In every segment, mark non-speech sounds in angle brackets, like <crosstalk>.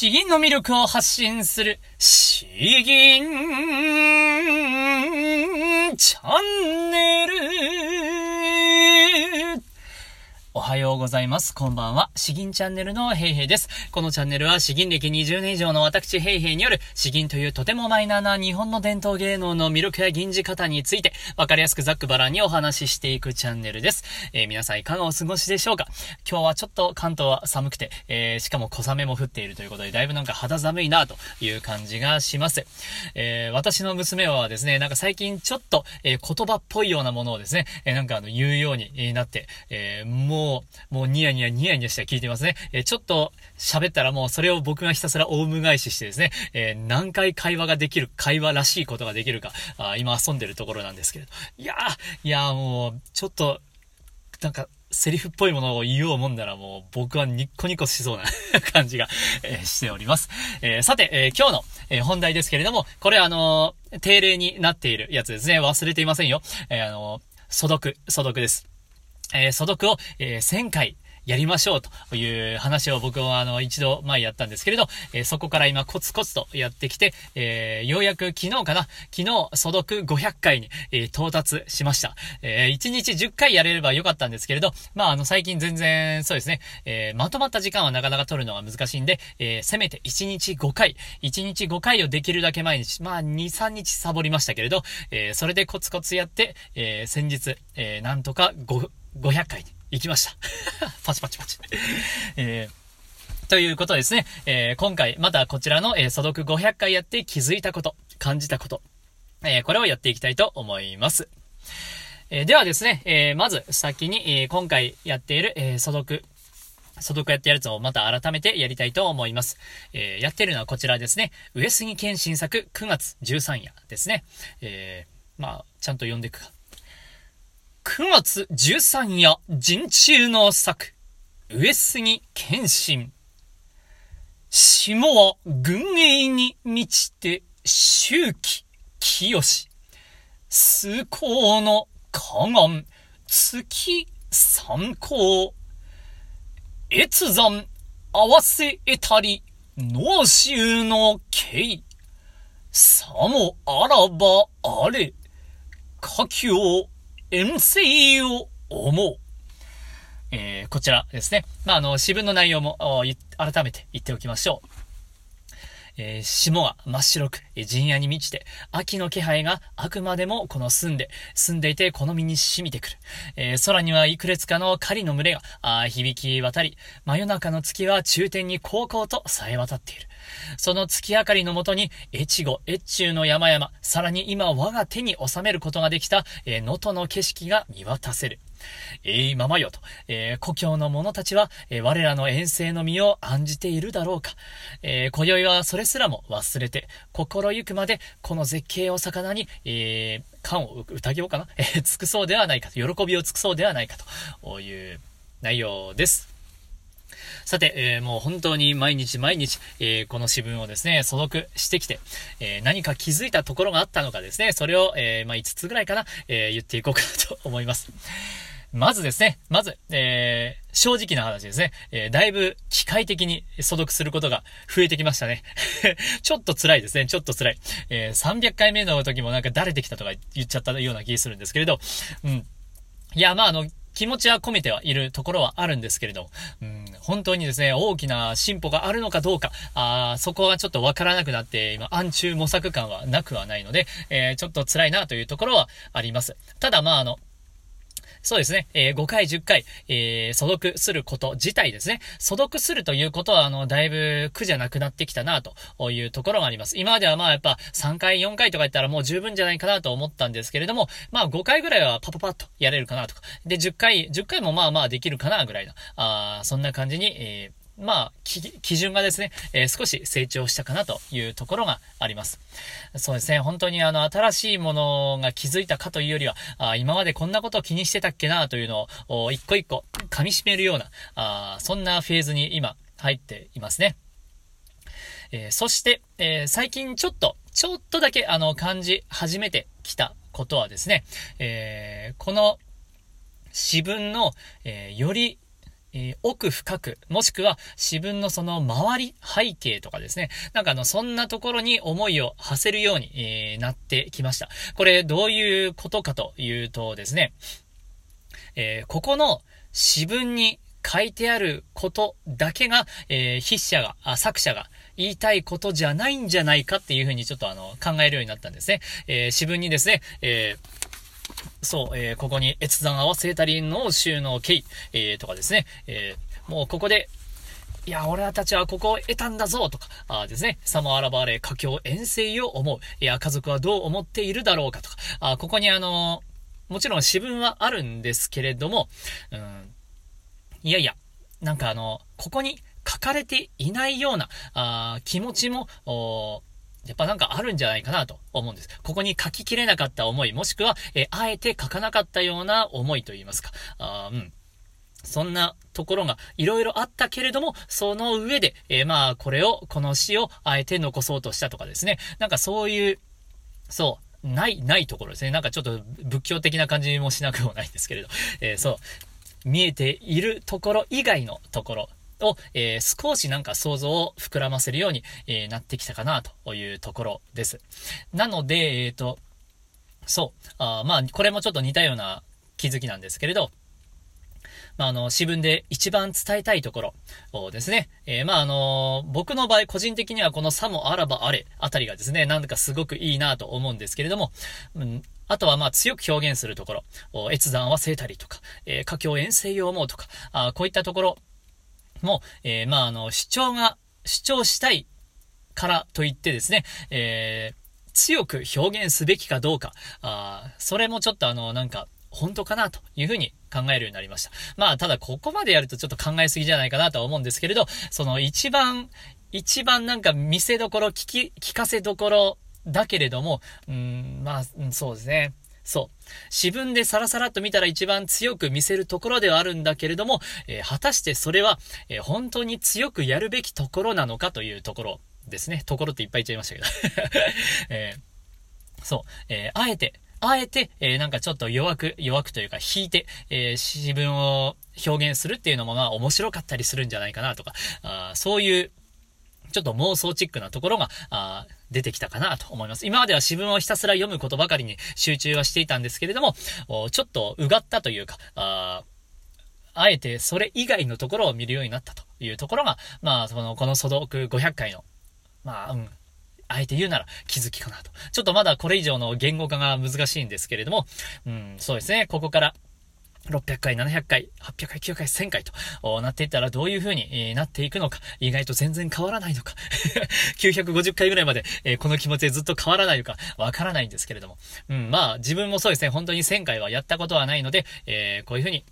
詩吟の魅力を発信する、詩吟チャンネル。おはようございます。こんばんは。詩吟チャンネルのヘイヘイです。このチャンネルは詩吟歴20年以上の私ヘイヘイによる詩吟というとてもマイナーな日本の伝統芸能の魅力や吟じ方についてわかりやすくざっくばらんにお話ししていくチャンネルです。えー、皆さんいかがお過ごしでしょうか？今日はちょっと関東は寒くて、えー、しかも小雨も降っているということでだいぶなんか肌寒いなという感じがします。えー、私の娘はですね、なんか最近ちょっと、え言葉っぽいようなものをですね、えなんかあの言うようになって、えもうもう、もうニヤニヤニヤニヤして聞いてますね。えー、ちょっと喋ったらもうそれを僕がひたすらオウム返ししてですね、えー、何回会話ができる、会話らしいことができるか、あ今遊んでるところなんですけれど。いやー、いやーもう、ちょっと、なんか、セリフっぽいものを言おうもんならもう僕はニッコニコしそうな <laughs> 感じが、えー、しております。えー、さて、えー、今日の、え本題ですけれども、これあの定例になっているやつですね。忘れていませんよ。えあの素読、素読です。えー、素読を、えー、1000回やりましょうという話を僕はあの一度前やったんですけれど、えー、そこから今コツコツとやってきて、えー、ようやく昨日かな。昨日素読500回に、えー、到達しました。え1日10回やれればよかったんですけれど、まああの最近全然そうですね、えまとまった時間はなかなか取るのが難しいんで、えせめて1日5回、1日5回をできるだけ毎日、まあ2、3日サボりましたけれど、えそれでコツコツやって、え先日、えなんとか5、500回に行きました。<laughs> パチパチパチ。えー、ということですね。えー、今回、またこちらの、えー、素読500回やって気づいたこと、感じたこと、えー、これをやっていきたいと思います。え、ではですね、え、まず先に、え、今回やっている、えー、素読、素読やってやるやつをまた改めてやりたいと思います。え、やってるのはこちらですね。上杉謙新作9月13夜ですね。え、まあ、ちゃんと読んでいくか。9月13夜、陣中の作、上杉謙信。下は軍営に満ちて、周期、清し。崇高の河岸、月参考。越山、合わせ得たり、農州の刑。さもあらばあれ、家境、遠征を思う。えー、こちらですね。まあ、あの、詩文の内容も、改めて言っておきましょう。えー、霜は真っ白く、え、陣屋に満ちて、秋の気配があくまでもこの澄んで、澄んでいてこの身に染みてくる。えー、空には幾列かの狩りの群れが、あ響き渡り、真夜中の月は中天に高々と冴え渡っている。その月明かりのもとに、越後、越中の山々、さらに今我が手に収めることができた、え、能登の景色が見渡せる。えいままよと、えー、故郷の者たちは、えー、我らの遠征の身を案じているだろうか。えー、今宵はそれすらも忘れて、心ゆくまで、この絶景を魚に、えー、感を疑おうかな、<laughs> えー、尽くそうではないかと、喜びを尽くそうではないかという内容です。さて、えー、もう本当に毎日毎日、えー、この詩文をですね、素読してきて、えー、何か気づいたところがあったのかですね、それを、えまあ、5つぐらいかな、え言っていこうかなと思います。まずですね、まず、えー、正直な話ですね、えー、だいぶ機械的に素読することが増えてきましたね。<laughs> ちょっと辛いですね、ちょっと辛い。えー、300回目の時もなんか誰できたとか言っちゃったような気するんですけれど、うん。いや、まあ、あの、気持ちは込めてはいるところはあるんですけれど、うん、本当にですね、大きな進歩があるのかどうか、あそこはちょっとわからなくなって、今、暗中模索感はなくはないので、えー、ちょっと辛いなというところはあります。ただ、まあ、あの、そうですね。えー、5回、10回、えー、素読すること自体ですね。素読するということは、あの、だいぶ苦じゃなくなってきたな、というところがあります。今まではまあ、やっぱ3回、4回とか言ったらもう十分じゃないかなと思ったんですけれども、まあ、5回ぐらいはパパパッとやれるかなとか。で、10回、10回もまあまあできるかな、ぐらいの。あそんな感じに、えーまあ、基準がですね、えー、少し成長したかなというところがあります。そうですね、本当にあの、新しいものが気づいたかというよりは、あ今までこんなことを気にしてたっけなというのを、一個一個噛み締めるような、あそんなフェーズに今入っていますね。えー、そして、えー、最近ちょっと、ちょっとだけあの、感じ始めてきたことはですね、えー、この詩文の、えよりえー、奥深く、もしくは自分のその周り、背景とかですね。なんかあの、そんなところに思いを馳せるように、えー、なってきました。これ、どういうことかというとですね、えー、ここの詩文に書いてあることだけが、え、筆者が、あ、作者が言いたいことじゃないんじゃないかっていうふうにちょっとあの、考えるようになったんですね。えー、詩文にですね、えーそう、えー、ここに越山合わせたりの収納経緯、えー、とかですね、えー、もうここで、いや、俺たちはここを得たんだぞとか、あですね、サモアラバーレ、佳境遠征を思う。いや、家族はどう思っているだろうかとか、あここにあのもちろん詩文はあるんですけれども、うん、いやいや、なんかあの、ここに書かれていないような、あ気持ちも、やっぱなんかあるんじゃないかなと思うんです。ここに書ききれなかった思い、もしくは、えあえて書かなかったような思いと言いますか。あうん。そんなところがいろいろあったけれども、その上で、えー、まあ、これを、この詩をあえて残そうとしたとかですね。なんかそういう、そう、ない、ないところですね。なんかちょっと仏教的な感じもしなくもないんですけれど、えー、そう、見えているところ以外のところを、えー、少しなんか想像を膨らませるように、えー、なってきたかなというところです。なので、えっ、ー、と、そう、あまあ、これもちょっと似たような気づきなんですけれど、まあ、あの、詩文で一番伝えたいところをですね、えー、まあ、あの、僕の場合、個人的にはこのさもあらばあれあたりがですね、なんだかすごくいいなと思うんですけれども、うん、あとはまあ強く表現するところ、越山はせたりとか、えー、佳境遠征を思うとか、あこういったところも、えー、まああの、主張が、主張したいからといってですね、えー、強く表現すべきかどうか、あそれもちょっとあの、なんか、本当かなというふうに考えるようになりました。まあ、ただここまでやるとちょっと考えすぎじゃないかなとは思うんですけれど、その一番、一番なんか見せどころ、聞き、聞かせどころだけれども、うん、まあ、そうですね。そう。詩文でサラサラと見たら一番強く見せるところではあるんだけれども、えー、果たしてそれは、えー、本当に強くやるべきところなのかというところですね。ところっていっぱい言っちゃいましたけど。<laughs> えー、そう。えあえて、あえて、えー、なんかちょっと弱く、弱くというか引いて、えー、詩文を表現するっていうのもまあ面白かったりするんじゃないかなとか、あそういう、ちょっと妄想チックなところが、あ出てきたかなと思います。今までは詩文をひたすら読むことばかりに集中はしていたんですけれども、ちょっとうがったというか、ああえてそれ以外のところを見るようになったというところが、まあ、その、この素読500回の、まあ、うん、あえて言うなら気づきかなと。ちょっとまだこれ以上の言語化が難しいんですけれども、うん、そうですね、ここから、600回、700回、800回、900回、1000回となっていったらどういう風になっていくのか、意外と全然変わらないのか、<laughs> 950回ぐらいまで、えこの気持ちでずっと変わらないのか、わからないんですけれども。うん、まあ、自分もそうですね、本当に1000回はやったことはないので、えー、こういう風に、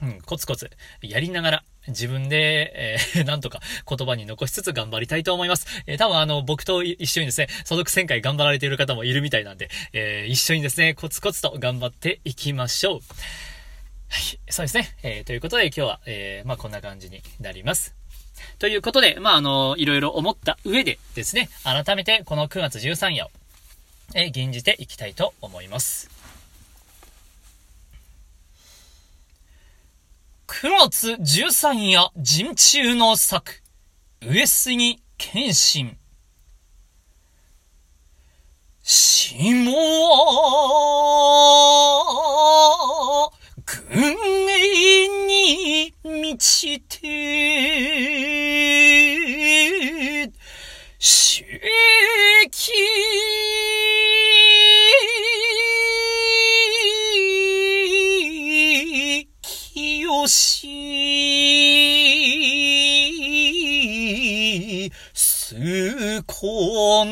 うん、コツコツやりながら、自分で、えー、<laughs> なんとか言葉に残しつつ頑張りたいと思います。えー、多分あの、僕と一緒にですね、所属1000回頑張られている方もいるみたいなんで、えー、一緒にですね、コツコツと頑張っていきましょう。はい、そうですね。えー、ということで今日は、えー、まあこんな感じになります。ということで、まああの、いろいろ思った上でですね、改めてこの9月13夜を、えー、吟じていきたいと思います。9月13夜陣中の作、上杉謙信。下こ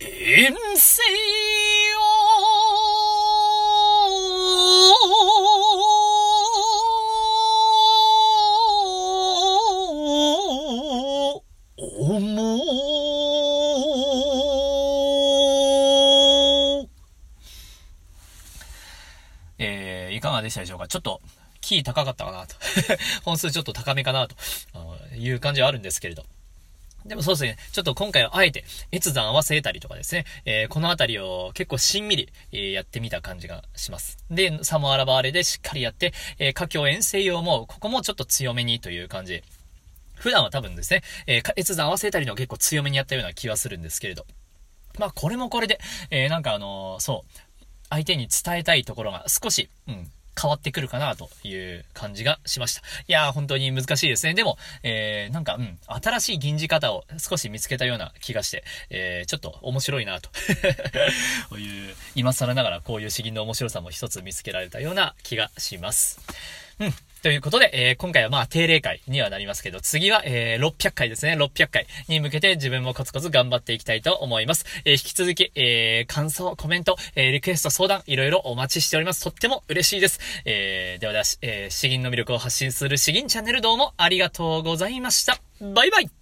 遠征を思う。えー、いかがでしたでしょうか？ちょっと、キー高かったかなと。<laughs> 本数ちょっと高めかなという感じはあるんですけれど。でもそうですね、ちょっと今回はあえて、越山合わせたりとかですね、えー、このあたりを結構しんみり、えー、やってみた感じがします。で、サモアラバーレでしっかりやって、えー、華僑遠征用も、ここもちょっと強めにという感じ。普段は多分ですね、えー、越山合わせたりの結構強めにやったような気はするんですけれど。まあ、これもこれで、えー、なんかあのー、そう、相手に伝えたいところが少し、うん、変わってくるかなという感じがしました。いやー、本当に難しいですね。でも、えー、なんか、うん、新しい銀じ方を少し見つけたような気がして、えー、ちょっと面白いなと。<laughs> こういう、今更ながらこういう詩吟の面白さも一つ見つけられたような気がします。うん。ということで、えー、今回はまあ定例会にはなりますけど、次は、えー、600回ですね。600回に向けて自分もコツコツ頑張っていきたいと思います。えー、引き続き、えー、感想、コメント、えー、リクエスト、相談、いろいろお待ちしております。とっても嬉しいです。えー、ではでは、えー、詩吟の魅力を発信する詩吟チャンネルどうもありがとうございました。バイバイ